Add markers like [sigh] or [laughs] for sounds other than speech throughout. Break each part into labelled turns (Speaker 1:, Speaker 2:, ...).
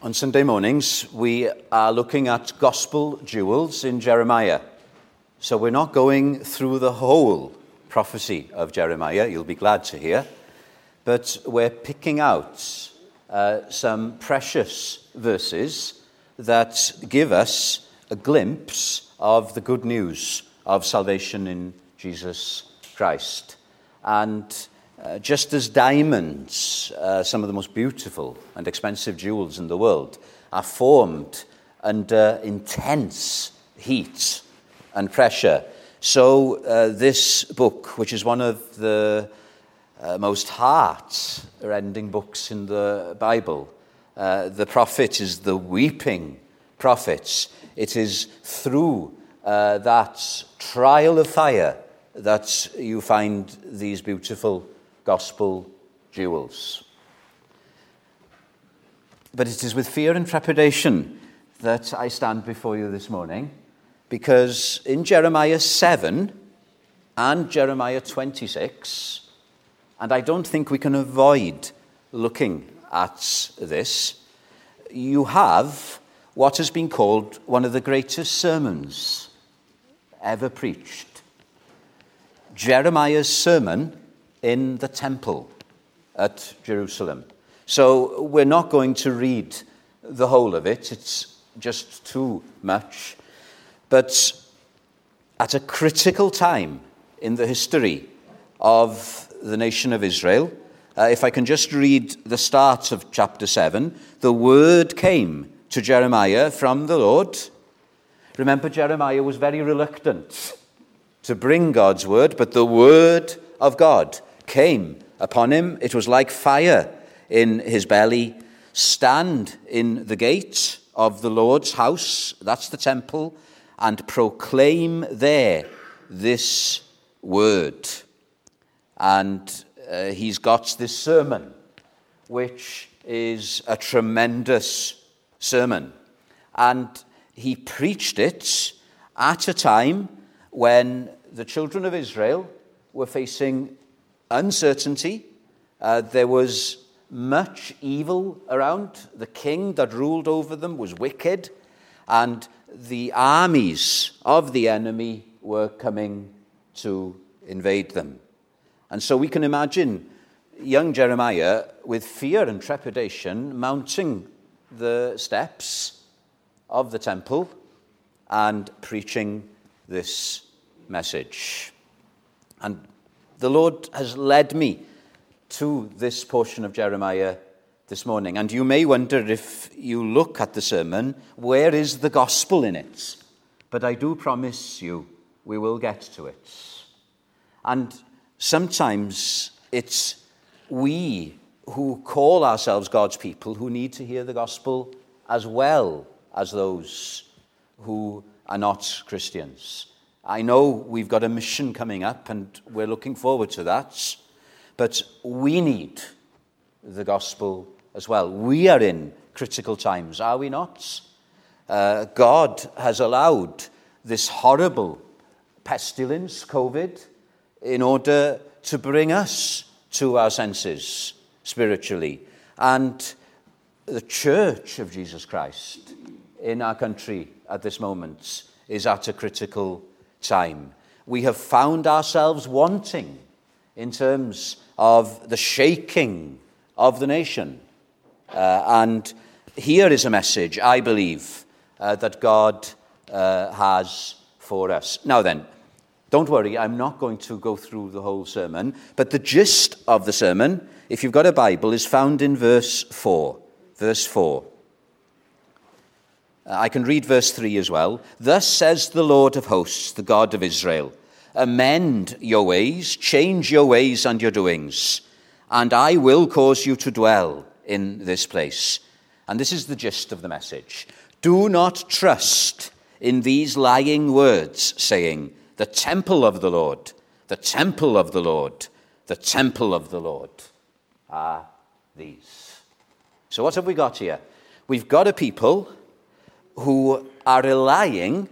Speaker 1: On Sunday mornings, we are looking at gospel jewels in Jeremiah. So we're not going through the whole prophecy of Jeremiah, you'll be glad to hear, but we're picking out uh, some precious verses that give us a glimpse of the good news of salvation in Jesus Christ. And uh, just as diamonds, uh, some of the most beautiful and expensive jewels in the world, are formed under intense heat and pressure, so uh, this book, which is one of the uh, most heart-rending books in the Bible, uh, the prophet is the weeping prophet. It is through that trial of fire that you find these beautiful gospel jewels. But it is with fear and trepidation that I stand before you this morning, because in Jeremiah 7 and Jeremiah 26, and I don't think we can avoid looking at this, you have what has been called one of the greatest sermons ever preached. Jeremiah's sermon in the temple at Jerusalem. So we're not going to read the whole of it, it's just too much. But at a critical time in the history of the nation of Israel, uh, if I can just read the start of chapter 7, the word came to Jeremiah from the Lord. Remember, Jeremiah was very reluctant to bring God's word, but the word of God came upon him. It was like fire in his belly. Stand in the gate of the Lord's house, that's the temple, and proclaim there this word. And uh, he's got this sermon, which is a tremendous sermon. And he preached it at a time when the children of Israel were facing uncertainty. Uh, there was much evil around. The king that ruled over them was wicked, and the armies of the enemy were coming to invade them. And so we can imagine young Jeremiah with fear and trepidation mounting the steps of the temple and preaching this message. And the Lord has led me to this portion of Jeremiah this morning. And you may wonder if you look at the sermon, where is the gospel in it? But I do promise you, we will get to it. And sometimes it's we who call ourselves God's people who need to hear the gospel as well as those who are not Christians. I know we've got a mission coming up and we're looking forward to that, but we need the gospel as well. We are in critical times, are we not? Uh, God has allowed this horrible pestilence, COVID, in order to bring us to our senses spiritually. And the church of Jesus Christ in our country at this moment is at a critical time. We have found ourselves wanting in terms of the shaking of the nation. Uh, and here is a message, I believe, uh, that God uh, has for us. Now then, don't worry, I'm not going to go through the whole sermon, but the gist of the sermon, if you've got a Bible, is found in verse 4. Verse 4. Uh, I can read verse 3 as well. Thus says the Lord of hosts, the God of Israel Amend your ways, change your ways and your doings, and I will cause you to dwell in this place. And this is the gist of the message. Do not trust in these lying words, saying, The temple of the Lord, the temple of the Lord, the temple of the Lord are these. So, what have we got here? We've got a people who are relying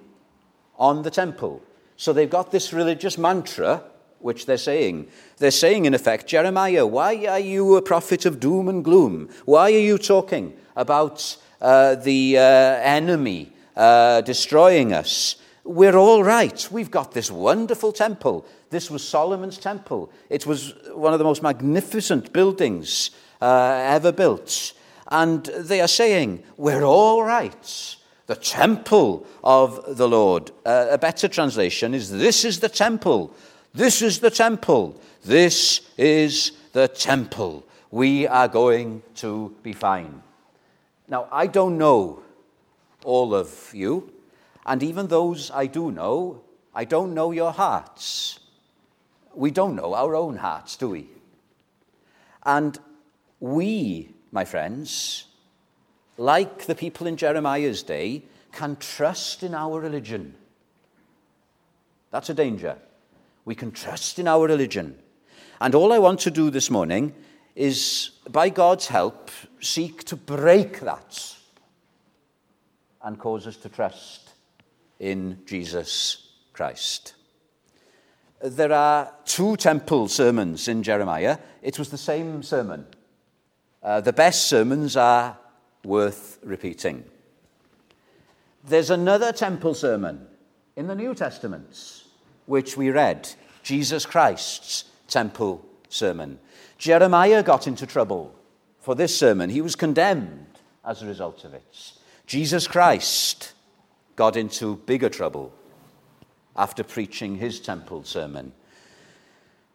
Speaker 1: on the temple. So they've got this religious mantra which they're saying. They're saying, in effect, Jeremiah, why are you a prophet of doom and gloom? Why are you talking about uh, the uh, enemy uh, destroying us, we're all right. We've got this wonderful temple. This was Solomon's temple. It was one of the most magnificent buildings uh, ever built. And they are saying, We're all right. The temple of the Lord. Uh, a better translation is, This is the temple. This is the temple. This is the temple. We are going to be fine. Now, I don't know all of you, and even those I do know, I don't know your hearts. We don't know our own hearts, do we? And we, my friends, like the people in Jeremiah's day, can trust in our religion. That's a danger. We can trust in our religion. And all I want to do this morning is, by God's help, seek to break that and cause us to trust in Jesus Christ. There are two temple sermons in Jeremiah. It was the same sermon. Uh, the best sermons are worth repeating. There's another temple sermon in the New Testament, which we read Jesus Christ's temple sermon. Jeremiah got into trouble for this sermon. He was condemned as a result of it. Jesus Christ got into bigger trouble after preaching his temple sermon.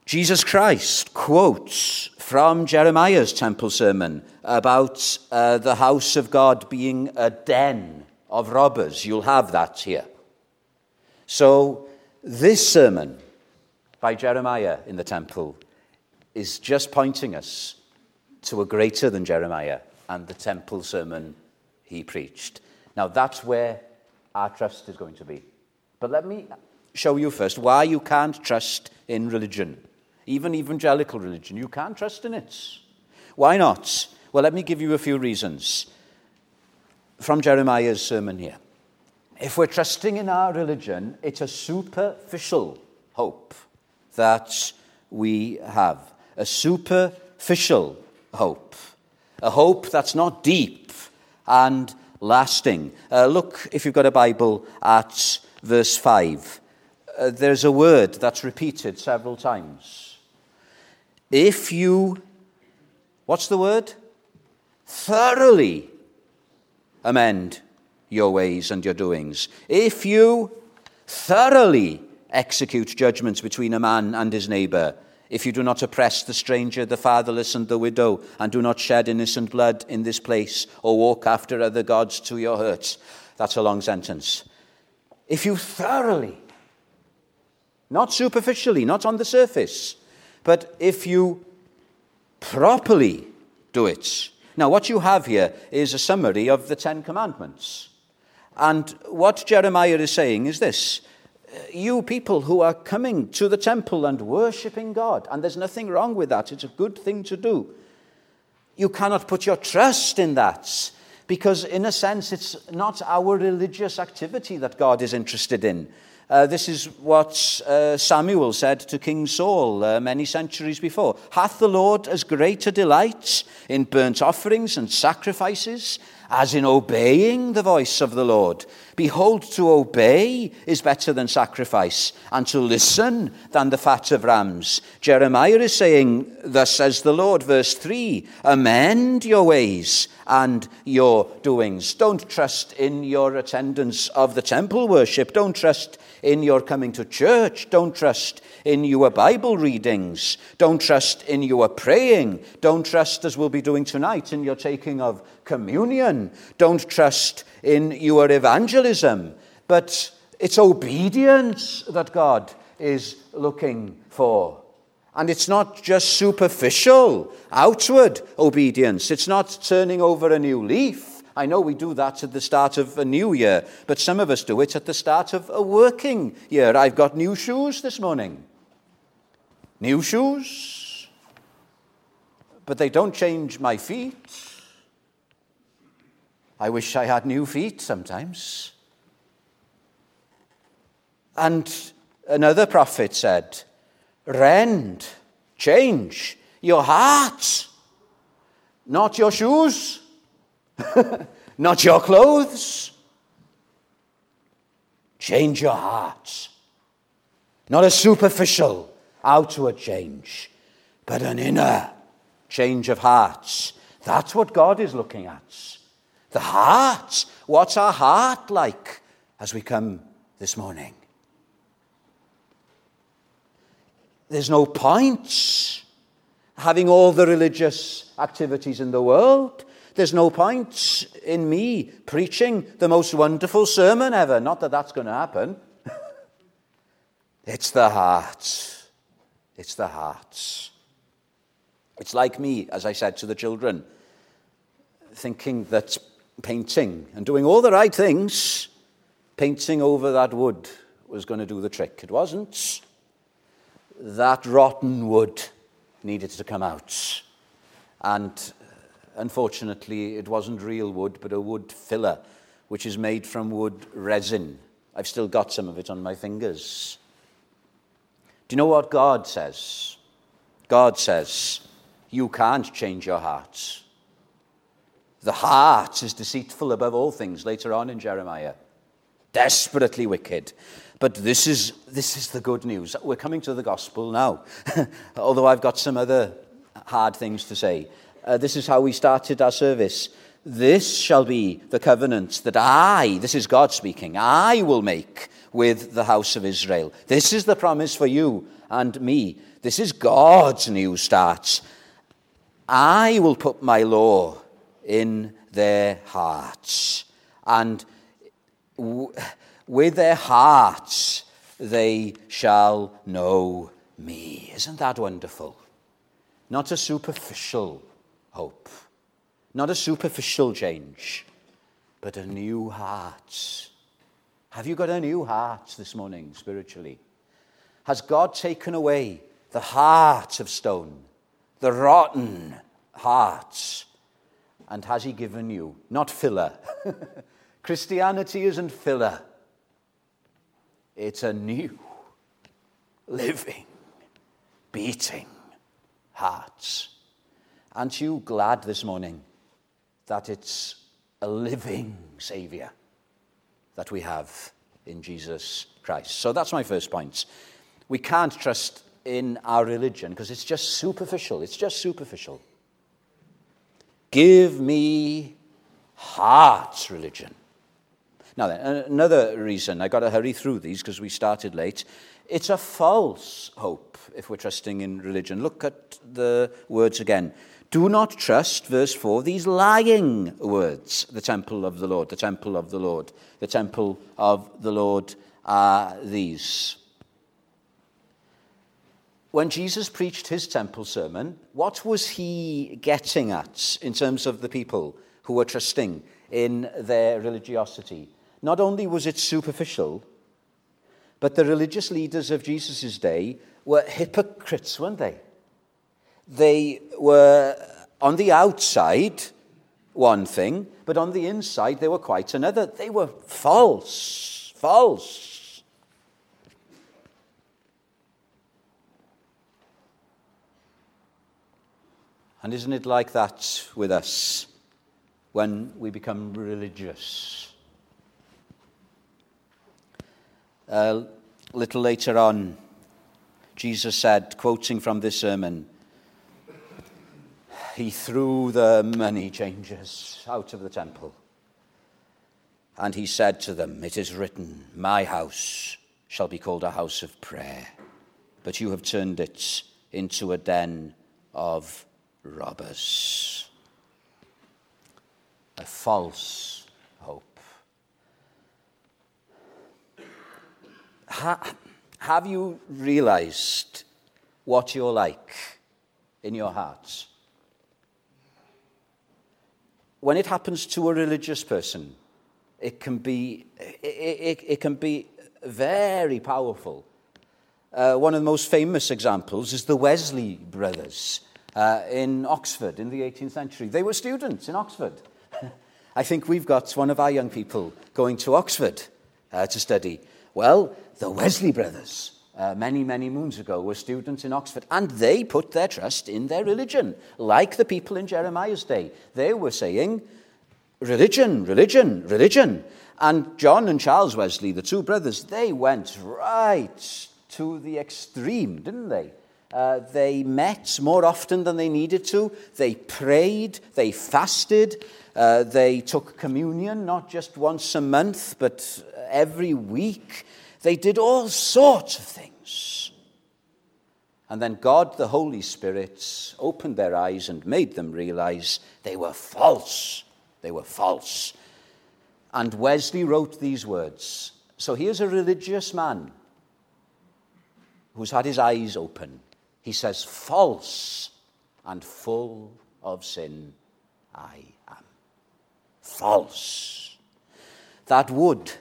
Speaker 1: Jesus Christ quotes from Jeremiah's temple sermon about uh, the house of God being a den of robbers. You'll have that here. So, this sermon by Jeremiah in the temple is just pointing us to a greater than Jeremiah and the temple sermon he preached. Now, that's where our trust is going to be. But let me show you first why you can't trust in religion, even evangelical religion. You can't trust in it. Why not? Well, let me give you a few reasons from Jeremiah's sermon here. If we're trusting in our religion, it's a superficial hope that we have. A superficial hope. A hope that's not deep and lasting. Uh, look, if you've got a Bible, at verse 5. Uh, there's a word that's repeated several times. If you, what's the word? Thoroughly amend your ways and your doings. If you thoroughly execute judgments between a man and his neighbor, if you do not oppress the stranger, the fatherless, and the widow, and do not shed innocent blood in this place, or walk after other gods to your hurt. That's a long sentence. If you thoroughly, not superficially, not on the surface, but if you properly do it. Now, what you have here is a summary of the Ten Commandments. And what Jeremiah is saying is this uh, you people who are coming to the temple and worshipping God, and there's nothing wrong with that, it's a good thing to do. You cannot put your trust in that because, in a sense, it's not our religious activity that God is interested in. Uh, this is what uh, Samuel said to King Saul uh, many centuries before. Hath the Lord as great a delight in burnt offerings and sacrifices as in obeying the voice of the Lord. Behold, to obey is better than sacrifice, and to listen than the fat of rams. Jeremiah is saying, Thus says the Lord, verse 3 Amend your ways and your doings. Don't trust in your attendance of the temple worship. Don't trust in your coming to church. Don't trust in your Bible readings. Don't trust in your praying. Don't trust, as we'll be doing tonight, in your taking of communion. Don't trust in your evangelism. But it's obedience that God is looking for. And it's not just superficial, outward obedience. It's not turning over a new leaf. I know we do that at the start of a new year, but some of us do it at the start of a working year. I've got new shoes this morning. New shoes, but they don't change my feet. I wish I had new feet sometimes. And another prophet said, Rend, change your heart, not your shoes. [laughs] not your clothes. Change your hearts. Not a superficial, outward change, but an inner change of hearts. That's what God is looking at. The heart. What's our heart like as we come this morning? There's no point having all the religious activities in the world. There's no point in me preaching the most wonderful sermon ever. Not that that's going to happen. [laughs] it's the heart. It's the heart. It's like me, as I said to the children, thinking that painting and doing all the right things, painting over that wood was going to do the trick. It wasn't. That rotten wood needed to come out. And uh, unfortunately, it wasn't real wood, but a wood filler, which is made from wood resin. I've still got some of it on my fingers. Do you know what God says? God says, You can't change your heart. The heart is deceitful above all things, later on in Jeremiah. Desperately wicked. But this is, this is the good news. We're coming to the gospel now, [laughs] although I've got some other hard things to say. Uh, this is how we started our service. This shall be the covenant that I, this is God speaking, I will make with the house of Israel. This is the promise for you and me. This is God's new start. I will put my law in their hearts. And with their hearts they shall know me. Isn't that wonderful? Not a superficial hope, not a superficial change, but a new heart. Have you got a new heart this morning, spiritually? Has God taken away the heart of stone, the rotten hearts, and has He given you, not filler? [laughs] Christianity isn't filler, it's a new, living, beating heart. Aren't you glad this morning that it's a living Saviour that we have in Jesus Christ? So that's my first point. We can't trust in our religion because it's just superficial. It's just superficial. Give me heart's religion. Now, then, another reason, I've got to hurry through these because we started late. It's a false hope if we're trusting in religion. Look at the words again. Do not trust, verse 4, these lying words, the temple of the Lord, the temple of the Lord, the temple of the Lord are these. When Jesus preached his temple sermon, what was he getting at in terms of the people who were trusting in their religiosity? Not only was it superficial, but the religious leaders of Jesus' day were hypocrites, weren't they? They were on the outside one thing, but on the inside they were quite another. They were false, false. And isn't it like that with us when we become religious? A little later on, Jesus said, quoting from this sermon, He threw the money changers out of the temple. And he said to them, It is written, My house shall be called a house of prayer, but you have turned it into a den of robbers. A false hope. Ha- have you realized what you're like in your hearts? When it happens to a religious person, it can be, it, it, it can be very powerful. Uh, one of the most famous examples is the Wesley brothers uh, in Oxford in the 18th century. They were students in Oxford. [laughs] I think we've got one of our young people going to Oxford uh, to study. Well, the Wesley brothers, uh, many, many moons ago, were students in Oxford, and they put their trust in their religion, like the people in Jeremiah's day. They were saying, religion, religion, religion. And John and Charles Wesley, the two brothers, they went right to the extreme, didn't they? Uh, they met more often than they needed to. They prayed, they fasted, uh, they took communion not just once a month, but every week. They did all sorts of things. And then God, the Holy Spirit, opened their eyes and made them realize they were false. They were false. And Wesley wrote these words. So here's a religious man who's had his eyes open. He says, False and full of sin I am. False. That wood,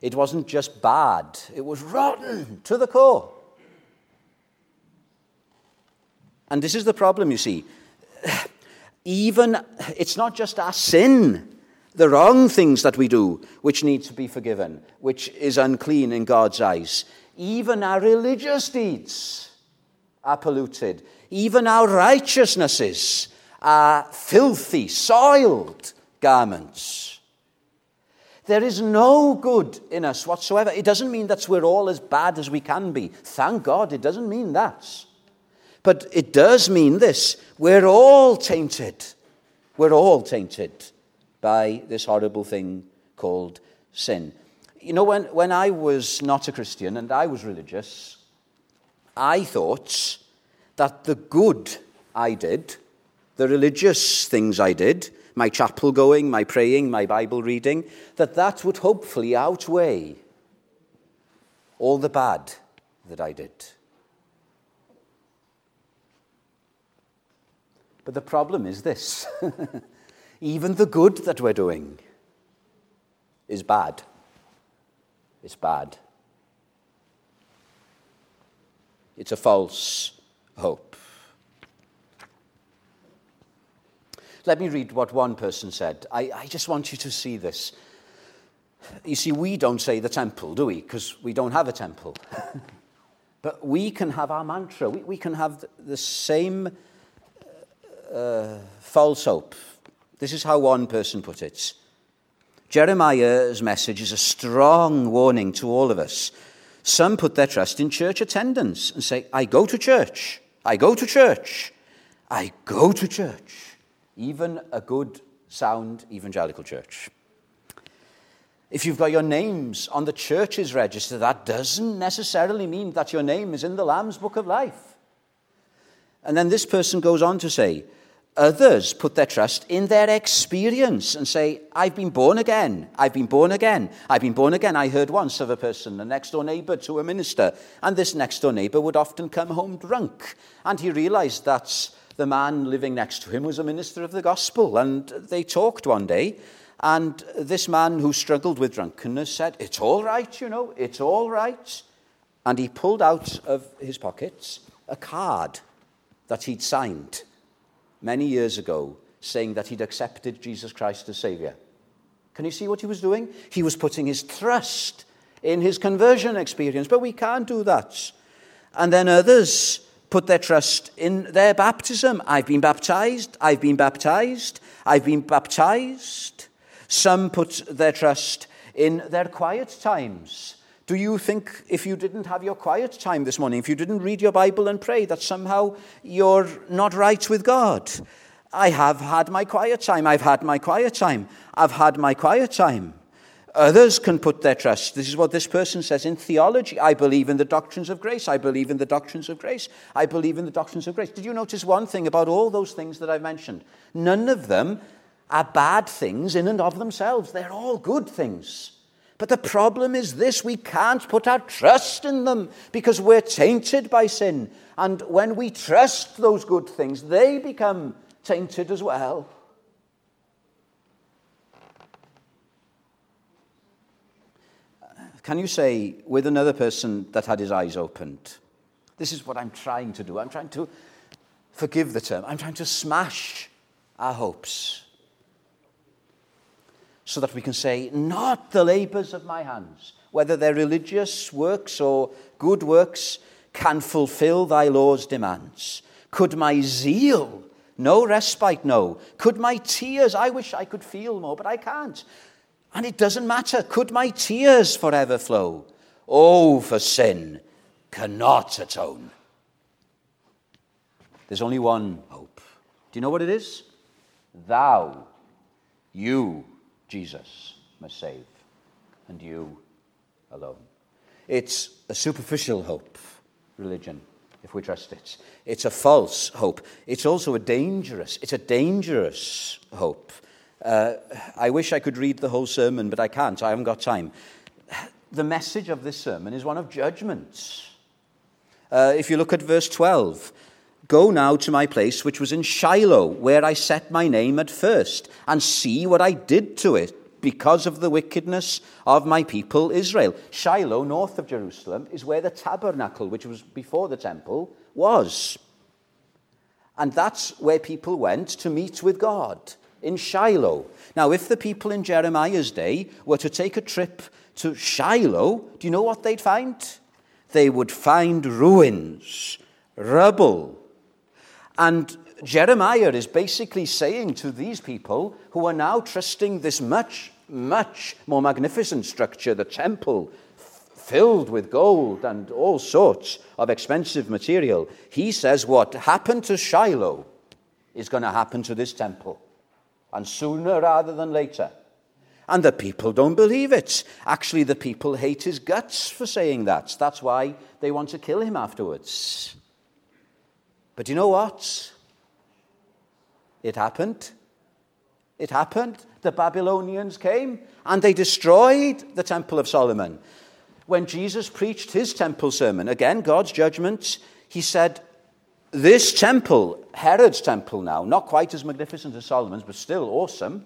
Speaker 1: it wasn't just bad, it was rotten to the core. And this is the problem, you see. Even, it's not just our sin, the wrong things that we do, which need to be forgiven, which is unclean in God's eyes. Even our religious deeds are polluted. Even our righteousnesses are filthy, soiled garments. There is no good in us whatsoever. It doesn't mean that we're all as bad as we can be. Thank God, it doesn't mean that. But it does mean this we're all tainted. We're all tainted by this horrible thing called sin. You know, when, when I was not a Christian and I was religious, I thought that the good I did, the religious things I did, my chapel going, my praying, my Bible reading, that that would hopefully outweigh all the bad that I did. But the problem is this [laughs] even the good that we're doing is bad. It's bad. It's a false hope. Let me read what one person said. I, I just want you to see this. You see, we don't say the temple, do we? Because we don't have a temple. [laughs] but we can have our mantra. We, we can have the same uh, false hope. This is how one person put it. Jeremiah's message is a strong warning to all of us. Some put their trust in church attendance and say, I go to church, I go to church, I go to church. Even a good, sound evangelical church. If you've got your names on the church's register, that doesn't necessarily mean that your name is in the Lamb's Book of Life. And then this person goes on to say, Others put their trust in their experience and say, I've been born again. I've been born again. I've been born again. I heard once of a person, a next door neighbor to a minister, and this next door neighbor would often come home drunk. And he realized that the man living next to him was a minister of the gospel. And they talked one day, and this man who struggled with drunkenness said, It's all right, you know, it's all right. And he pulled out of his pockets a card that he'd signed many years ago saying that he'd accepted Jesus Christ as Savior. Can you see what he was doing? He was putting his trust in his conversion experience, but we can't do that. And then others put their trust in their baptism. I've been baptized, I've been baptized, I've been baptized. Some put their trust in their quiet times. Do you think if you didn't have your quiet time this morning, if you didn't read your Bible and pray, that somehow you're not right with God? I have had my quiet time. I've had my quiet time. I've had my quiet time. Others can put their trust. This is what this person says in theology. I believe in the doctrines of grace. I believe in the doctrines of grace. I believe in the doctrines of grace. Did you notice one thing about all those things that I've mentioned? None of them are bad things in and of themselves, they're all good things. But the problem is this we can't put our trust in them because we're tainted by sin. And when we trust those good things, they become tainted as well. Can you say with another person that had his eyes opened, this is what I'm trying to do? I'm trying to, forgive the term, I'm trying to smash our hopes so that we can say, Not the labors of my hands, whether they're religious works or good works, can fulfill thy law's demands. Could my zeal No respite, no. Could my tears, I wish I could feel more, but I can't. And it doesn't matter. Could my tears forever flow? Oh, for sin cannot atone. There's only one hope. Do you know what it is? Thou, you, Jesus, must save, and you alone. It's a superficial hope, religion, if we trust it. It's a false hope. It's also a dangerous, it's a dangerous hope. Uh, I wish I could read the whole sermon, but I can't. I haven't got time. The message of this sermon is one of judgment. Uh, if you look at verse 12, Go now to my place which was in Shiloh, where I set my name at first, and see what I did to it because of the wickedness of my people Israel. Shiloh, north of Jerusalem, is where the tabernacle, which was before the temple, was. And that's where people went to meet with God, in Shiloh. Now, if the people in Jeremiah's day were to take a trip to Shiloh, do you know what they'd find? They would find ruins, rubble, and Jeremiah is basically saying to these people who are now trusting this much, much more magnificent structure, the temple, filled with gold and all sorts of expensive material, he says what happened to Shiloh is going to happen to this temple, and sooner rather than later. And the people don't believe it. Actually, the people hate his guts for saying that. That's why they want to kill him afterwards. But you know what? It happened. It happened. The Babylonians came and they destroyed the Temple of Solomon. When Jesus preached his temple sermon, again, God's judgment, he said, This temple, Herod's temple now, not quite as magnificent as Solomon's, but still awesome,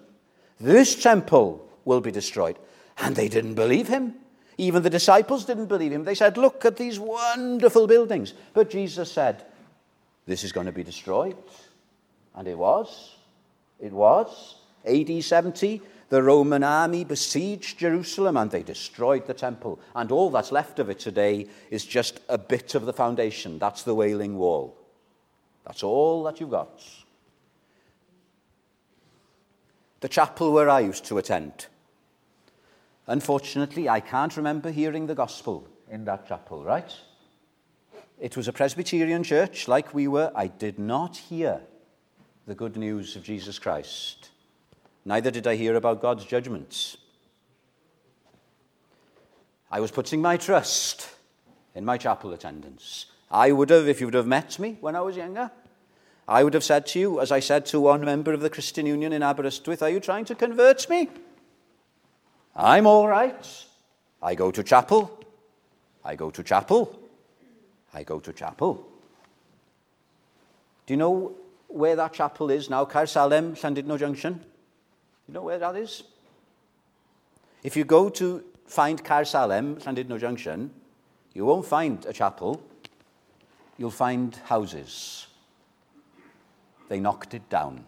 Speaker 1: this temple will be destroyed. And they didn't believe him. Even the disciples didn't believe him. They said, Look at these wonderful buildings. But Jesus said, this is going to be destroyed. And it was. It was. AD 70, the Roman army besieged Jerusalem and they destroyed the temple. And all that's left of it today is just a bit of the foundation. That's the Wailing Wall. That's all that you've got. The chapel where I used to attend. Unfortunately, I can't remember hearing the gospel in that chapel, right? It was a Presbyterian church like we were. I did not hear the good news of Jesus Christ. Neither did I hear about God's judgments. I was putting my trust in my chapel attendance. I would have, if you would have met me when I was younger, I would have said to you, as I said to one member of the Christian Union in Aberystwyth, Are you trying to convert me? I'm all right. I go to chapel. I go to chapel. I go to chapel. Do you know where that chapel is now? Caersalem, Llandudno Junction. Do you know where that is? If you go to find Caersalem, Llandudno Junction, you won't find a chapel. You'll find houses. They knocked it down.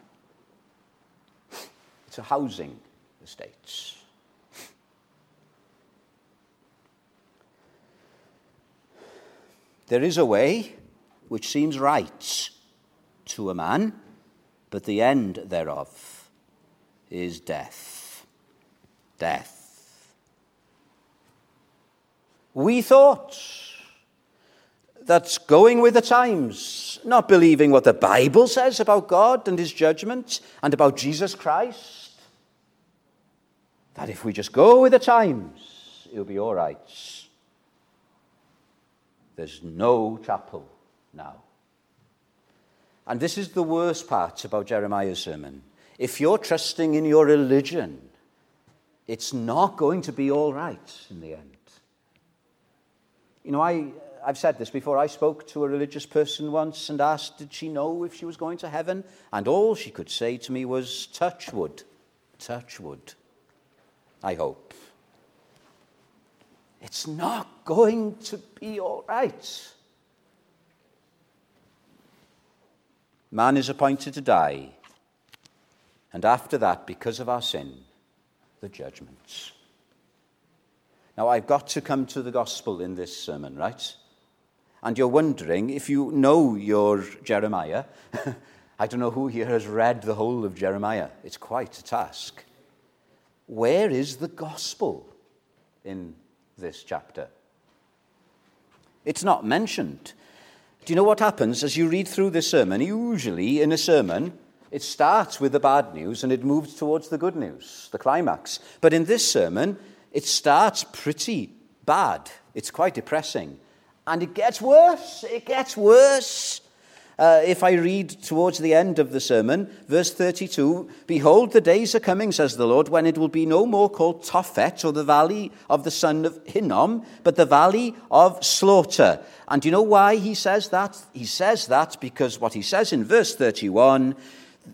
Speaker 1: It's a housing estate. There is a way which seems right to a man, but the end thereof is death. Death. We thought that going with the times, not believing what the Bible says about God and his judgment and about Jesus Christ, that if we just go with the times, it'll be all right. There's no chapel now. And this is the worst part about Jeremiah's sermon. If you're trusting in your religion, it's not going to be all right in the end. You know, I, I've said this before. I spoke to a religious person once and asked, did she know if she was going to heaven? And all she could say to me was, touch wood, touch wood. I hope. It's not going to be all right. Man is appointed to die, and after that, because of our sin, the judgments. Now, I've got to come to the gospel in this sermon, right? And you're wondering if you know your Jeremiah [laughs] I don't know who here has read the whole of Jeremiah. It's quite a task. Where is the gospel in this chapter? It's not mentioned. Do you know what happens as you read through this sermon? Usually, in a sermon, it starts with the bad news and it moves towards the good news, the climax. But in this sermon, it starts pretty bad. It's quite depressing. And it gets worse. It gets worse. Uh, if I read towards the end of the sermon, verse 32 Behold, the days are coming, says the Lord, when it will be no more called Tophet, or the valley of the son of Hinnom, but the valley of slaughter. And do you know why he says that? He says that because what he says in verse 31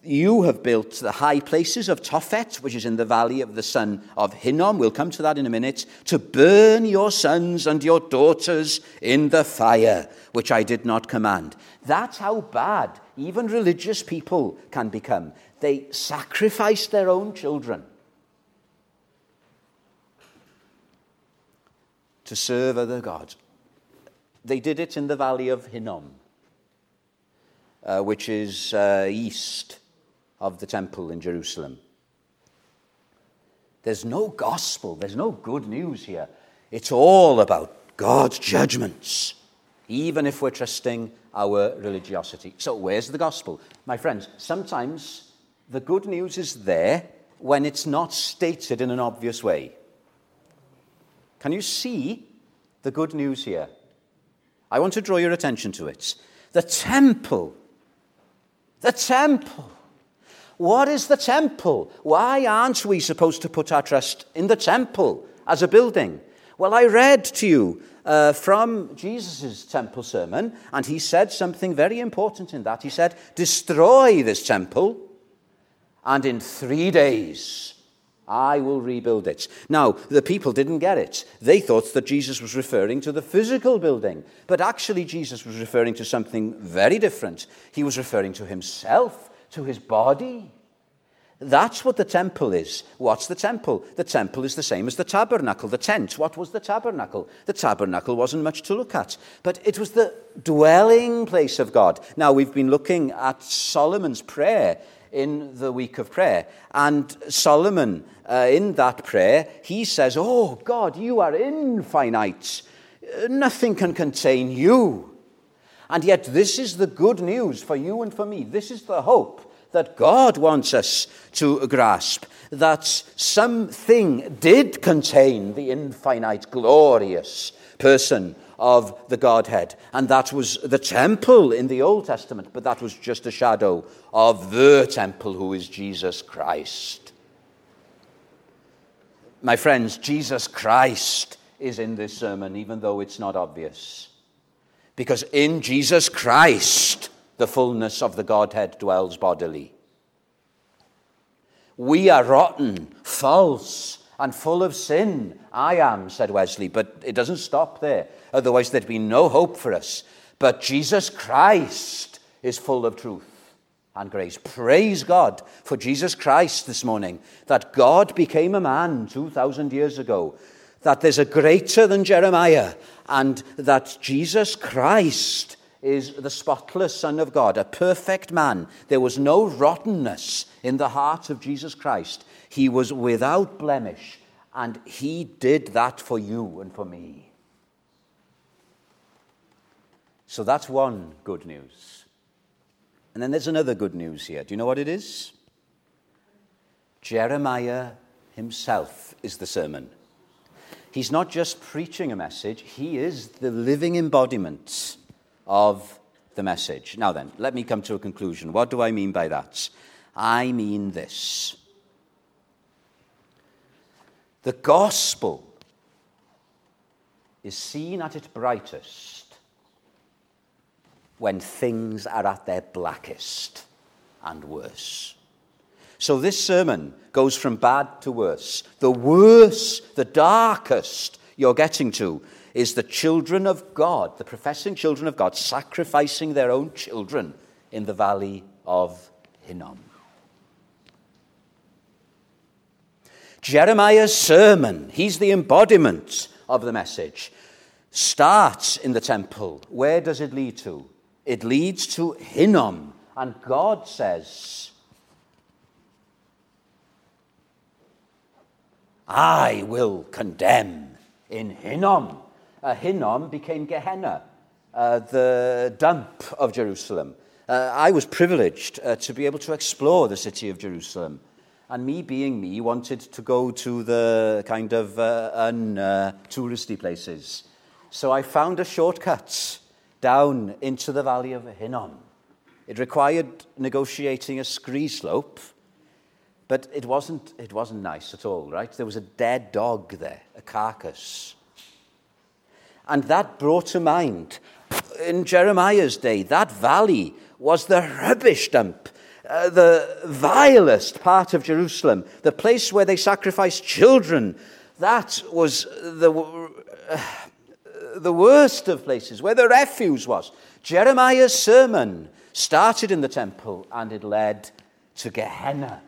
Speaker 1: you have built the high places of Tophet, which is in the valley of the son of Hinnom. We'll come to that in a minute. To burn your sons and your daughters in the fire, which I did not command. That's how bad even religious people can become. They sacrifice their own children to serve other gods. They did it in the valley of Hinnom, uh, which is uh, east of the temple in Jerusalem. There's no gospel, there's no good news here. It's all about God's judgments, even if we're trusting our religiosity. So, where's the gospel? My friends, sometimes the good news is there when it's not stated in an obvious way. Can you see the good news here? I want to draw your attention to it. The temple. The temple what is the temple? Why aren't we supposed to put our trust in the temple as a building? Well, I read to you uh, from Jesus' temple sermon, and he said something very important in that. He said, Destroy this temple, and in three days I will rebuild it. Now, the people didn't get it. They thought that Jesus was referring to the physical building, but actually, Jesus was referring to something very different. He was referring to himself to his body. That's what the temple is. What's the temple? The temple is the same as the tabernacle, the tent. What was the tabernacle? The tabernacle wasn't much to look at, but it was the dwelling place of God. Now, we've been looking at Solomon's prayer in the week of prayer. And Solomon, uh, in that prayer, he says, Oh, God, you are infinite. Nothing can contain you. And yet, this is the good news for you and for me. This is the hope that God wants us to grasp that something did contain the infinite, glorious person of the Godhead. And that was the temple in the Old Testament, but that was just a shadow of the temple who is Jesus Christ. My friends, Jesus Christ is in this sermon, even though it's not obvious. Because in Jesus Christ, the fullness of the Godhead dwells bodily. We are rotten, false, and full of sin. I am, said Wesley, but it doesn't stop there. Otherwise, there'd be no hope for us. But Jesus Christ is full of truth and grace. Praise God for Jesus Christ this morning, that God became a man 2,000 years ago that there's a greater than Jeremiah, and that Jesus Christ is the spotless Son of God, a perfect man. There was no rottenness in the heart of Jesus Christ. He was without blemish, and he did that for you and for me. So that's one good news. And then there's another good news here. Do you know what it is? Jeremiah himself is the sermon. He's not just preaching a message, he is the living embodiment of the message. Now then, let me come to a conclusion. What do I mean by that? I mean this the gospel is seen at its brightest when things are at their blackest and worse. So this sermon goes from bad to worse. The worse, the darkest you're getting to is the children of God, the professing children of God, sacrificing their own children in the valley of Hinnom. Jeremiah's sermon, he's the embodiment of the message, starts in the temple. Where does it lead to? It leads to Hinnom, And God says, I will condemn in Hinnom. Uh, Hinnom became Gehenna, uh, the dump of Jerusalem. Uh, I was privileged uh, to be able to explore the city of Jerusalem. And me being me, wanted to go to the kind of uh, un-touristy places. So I found a shortcut down into the valley of Hinnom. It required negotiating a scree slope but it wasn't, it wasn't nice at all, right? There was a dead dog there, a carcass. And that brought to mind, in Jeremiah's day, that valley was the rubbish dump, uh, the vilest part of Jerusalem, the place where they sacrificed children. That was the, uh, the worst of places, where the refuse was. Jeremiah's sermon started in the temple and it led to Gehenna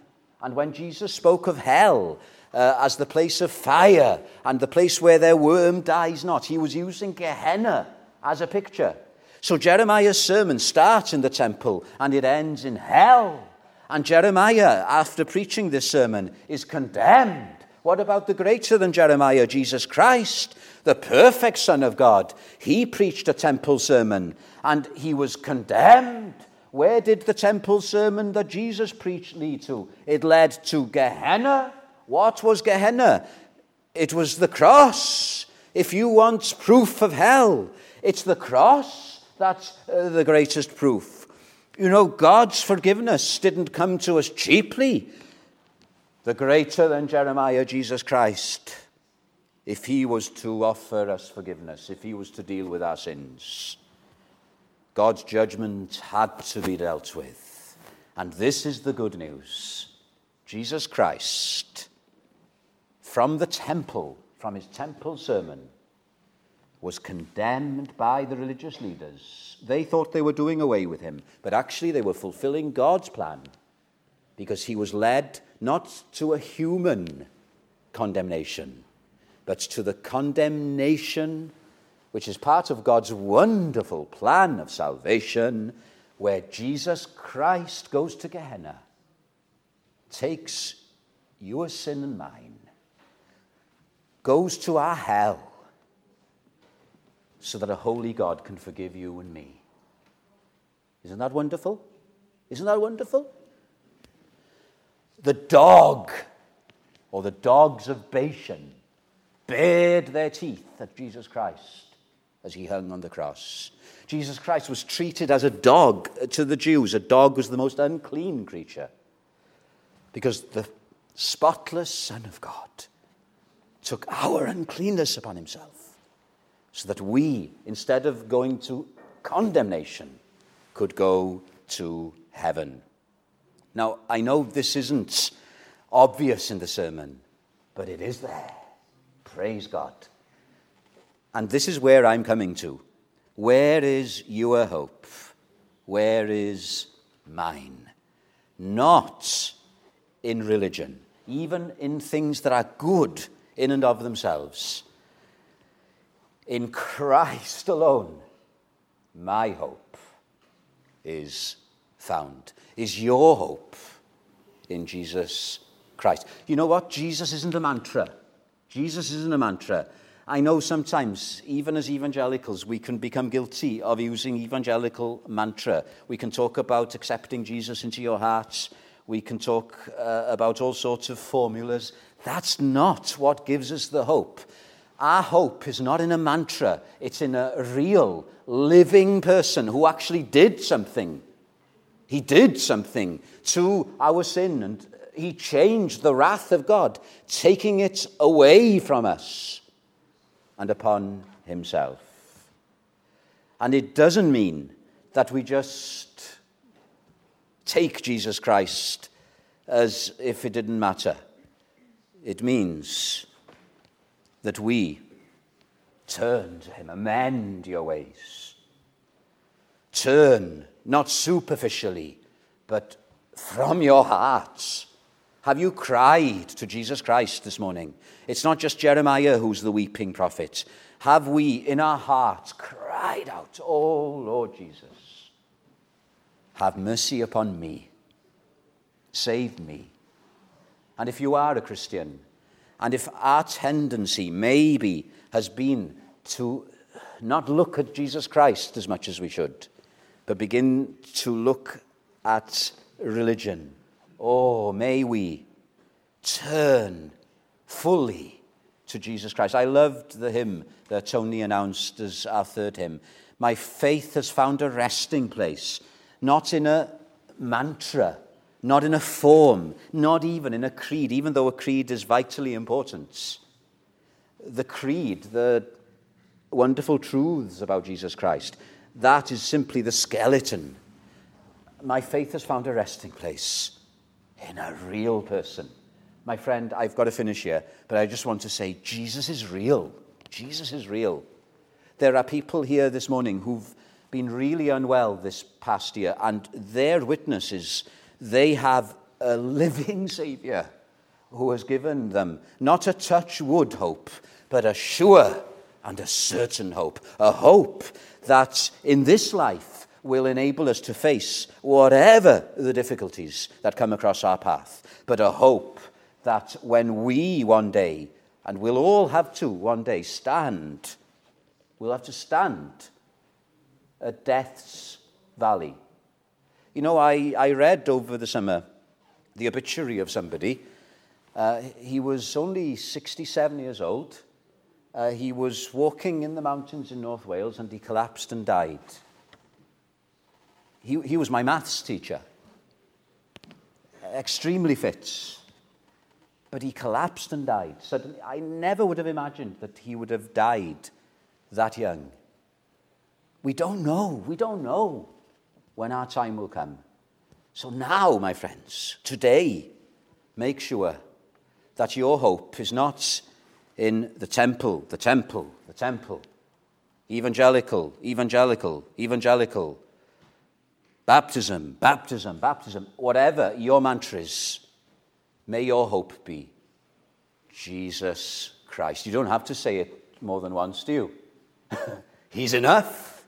Speaker 1: and when Jesus spoke of hell uh, as the place of fire and the place where their worm dies not, he was using Gehenna as a picture. So Jeremiah's sermon starts in the temple and it ends in hell. And Jeremiah, after preaching this sermon, is condemned. What about the greater than Jeremiah, Jesus Christ, the perfect Son of God? He preached a temple sermon and he was condemned. Where did the temple sermon that Jesus preached lead to? It led to Gehenna. What was Gehenna? It was the cross. If you want proof of hell, it's the cross that's uh, the greatest proof. You know, God's forgiveness didn't come to us cheaply. The greater than Jeremiah, Jesus Christ, if he was to offer us forgiveness, if he was to deal with our sins. God's judgment had to be dealt with. And this is the good news Jesus Christ, from the temple, from his temple sermon, was condemned by the religious leaders. They thought they were doing away with him, but actually they were fulfilling God's plan because he was led not to a human condemnation, but to the condemnation which is part of God's wonderful plan of salvation, where Jesus Christ goes to Gehenna, takes your sin and mine, goes to our hell, so that a holy God can forgive you and me. Isn't that wonderful? Isn't that wonderful? The dog, or the dogs of Bashan, bared their teeth at Jesus Christ as he hung on the cross. Jesus Christ was treated as a dog to the Jews. A dog was the most unclean creature because the spotless Son of God took our uncleanness upon himself so that we, instead of going to condemnation, could go to heaven. Now, I know this isn't obvious in the sermon, but it is there. Praise God. And this is where I'm coming to. Where is your hope? Where is mine? Not in religion, even in things that are good in and of themselves. In Christ alone, my hope is found. Is your hope in Jesus Christ? You know what? Jesus isn't a mantra. Jesus isn't a mantra. I know sometimes, even as evangelicals, we can become guilty of using evangelical mantra. We can talk about accepting Jesus into your hearts. We can talk uh, about all sorts of formulas. That's not what gives us the hope. Our hope is not in a mantra, it's in a real, living person who actually did something. He did something to our sin and he changed the wrath of God, taking it away from us and upon himself. And it doesn't mean that we just take Jesus Christ as if it didn't matter. It means that we turn to him, amend your ways. Turn, not superficially, but from your hearts have you cried to Jesus Christ this morning? It's not just Jeremiah who's the weeping prophet. Have we in our hearts cried out, Oh Lord Jesus, have mercy upon me. Save me. And if you are a Christian, and if our tendency maybe has been to not look at Jesus Christ as much as we should, but begin to look at religion, oh, may we turn fully to Jesus Christ. I loved the hymn that Tony announced as our third hymn. My faith has found a resting place, not in a mantra, not in a form, not even in a creed, even though a creed is vitally important. The creed, the wonderful truths about Jesus Christ, that is simply the skeleton. My faith has found a resting place in a real person. My friend, I've got to finish here, but I just want to say Jesus is real. Jesus is real. There are people here this morning who've been really unwell this past year, and their witness is they have a living [laughs] Savior who has given them not a touch wood hope, but a sure and a certain hope. A hope that in this life will enable us to face whatever the difficulties that come across our path, but a hope that when we one day, and we'll all have to one day, stand, we'll have to stand at death's valley. You know, I, I read over the summer the obituary of somebody. Uh, he was only 67 years old. Uh, he was walking in the mountains in North Wales and he collapsed and died. He, he was my maths teacher, extremely fit, but he collapsed and died. Suddenly, I never would have imagined that he would have died that young. We don't know. We don't know when our time will come. So now, my friends, today, make sure that your hope is not in the temple, the temple, the temple, evangelical, evangelical, evangelical, baptism, baptism, baptism, whatever your mantra is, may your hope be Jesus Christ. You don't have to say it more than once, do you? [laughs] He's enough.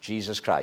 Speaker 1: Jesus Christ.